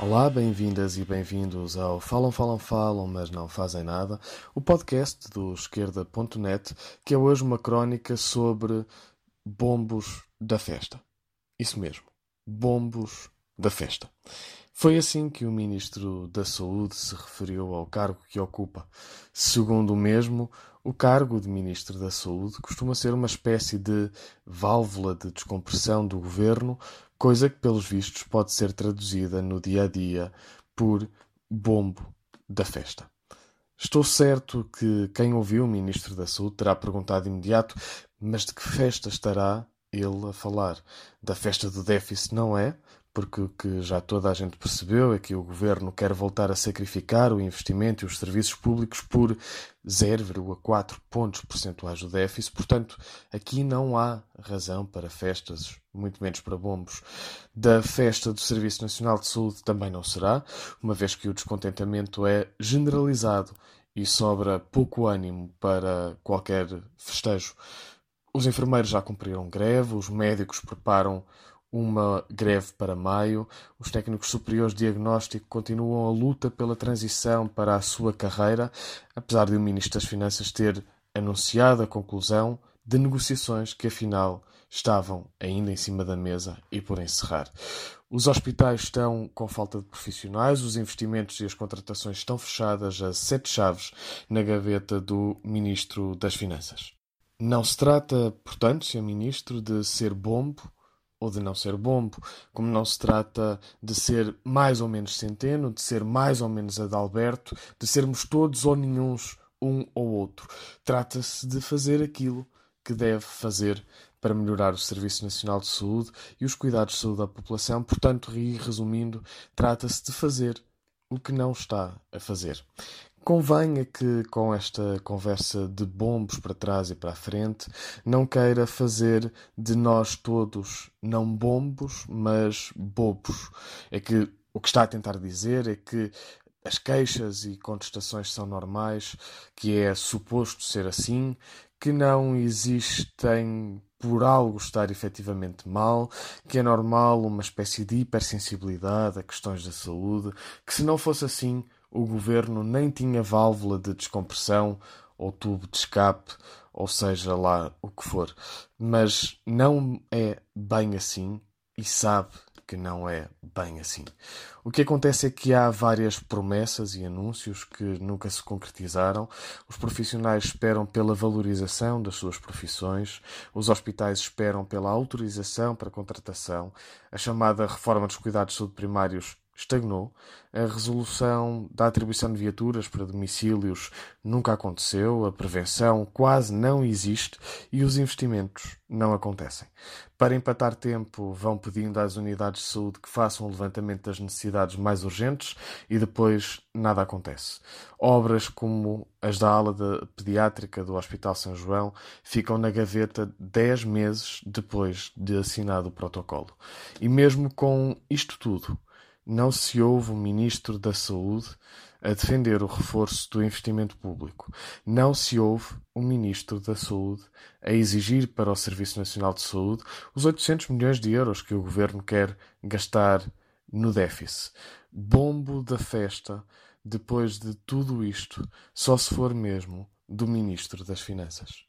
Olá, bem-vindas e bem-vindos ao Falam, Falam, Falam, mas não fazem nada, o podcast do esquerda.net, que é hoje uma crónica sobre bombos da festa. Isso mesmo, bombos da festa. Foi assim que o Ministro da Saúde se referiu ao cargo que ocupa. Segundo o mesmo, o cargo de Ministro da Saúde costuma ser uma espécie de válvula de descompressão do governo, coisa que, pelos vistos, pode ser traduzida no dia a dia por bombo da festa. Estou certo que quem ouviu o Ministro da Saúde terá perguntado de imediato: mas de que festa estará ele a falar? Da festa do déficit, não é? Porque o que já toda a gente percebeu é que o governo quer voltar a sacrificar o investimento e os serviços públicos por 0,4 pontos percentuais do déficit. Portanto, aqui não há razão para festas, muito menos para bombos. Da festa do Serviço Nacional de Saúde também não será, uma vez que o descontentamento é generalizado e sobra pouco ânimo para qualquer festejo. Os enfermeiros já cumpriram greve, os médicos preparam uma greve para maio. Os técnicos superiores de diagnóstico continuam a luta pela transição para a sua carreira, apesar de o Ministro das Finanças ter anunciado a conclusão de negociações que, afinal, estavam ainda em cima da mesa e por encerrar. Os hospitais estão com falta de profissionais, os investimentos e as contratações estão fechadas a sete chaves na gaveta do Ministro das Finanças. Não se trata, portanto, Sr. Ministro, de ser bombo ou de não ser bombo, como não se trata de ser mais ou menos Centeno, de ser mais ou menos Adalberto, de sermos todos ou nenhuns um ou outro. Trata-se de fazer aquilo que deve fazer para melhorar o Serviço Nacional de Saúde e os cuidados de saúde da população. Portanto, resumindo, trata-se de fazer o que não está a fazer. Convenha que, com esta conversa de bombos para trás e para a frente, não queira fazer de nós todos não bombos, mas bobos. É que o que está a tentar dizer é que as queixas e contestações são normais, que é suposto ser assim, que não existem por algo estar efetivamente mal, que é normal uma espécie de hipersensibilidade a questões da saúde, que se não fosse assim o governo nem tinha válvula de descompressão ou tubo de escape, ou seja lá o que for. Mas não é bem assim e sabe que não é bem assim. O que acontece é que há várias promessas e anúncios que nunca se concretizaram. Os profissionais esperam pela valorização das suas profissões, os hospitais esperam pela autorização para contratação, a chamada reforma dos cuidados de saúde primários estagnou. A resolução da atribuição de viaturas para domicílios nunca aconteceu, a prevenção quase não existe e os investimentos não acontecem. Para empatar tempo, vão pedindo às unidades de saúde que façam o levantamento das necessidades mais urgentes e depois nada acontece. Obras como as da ala de pediátrica do Hospital São João ficam na gaveta 10 meses depois de assinado o protocolo. E mesmo com isto tudo, não se ouve um Ministro da Saúde a defender o reforço do investimento público. Não se ouve um Ministro da Saúde a exigir para o Serviço Nacional de Saúde os 800 milhões de euros que o Governo quer gastar no déficit. Bombo da festa, depois de tudo isto, só se for mesmo do Ministro das Finanças.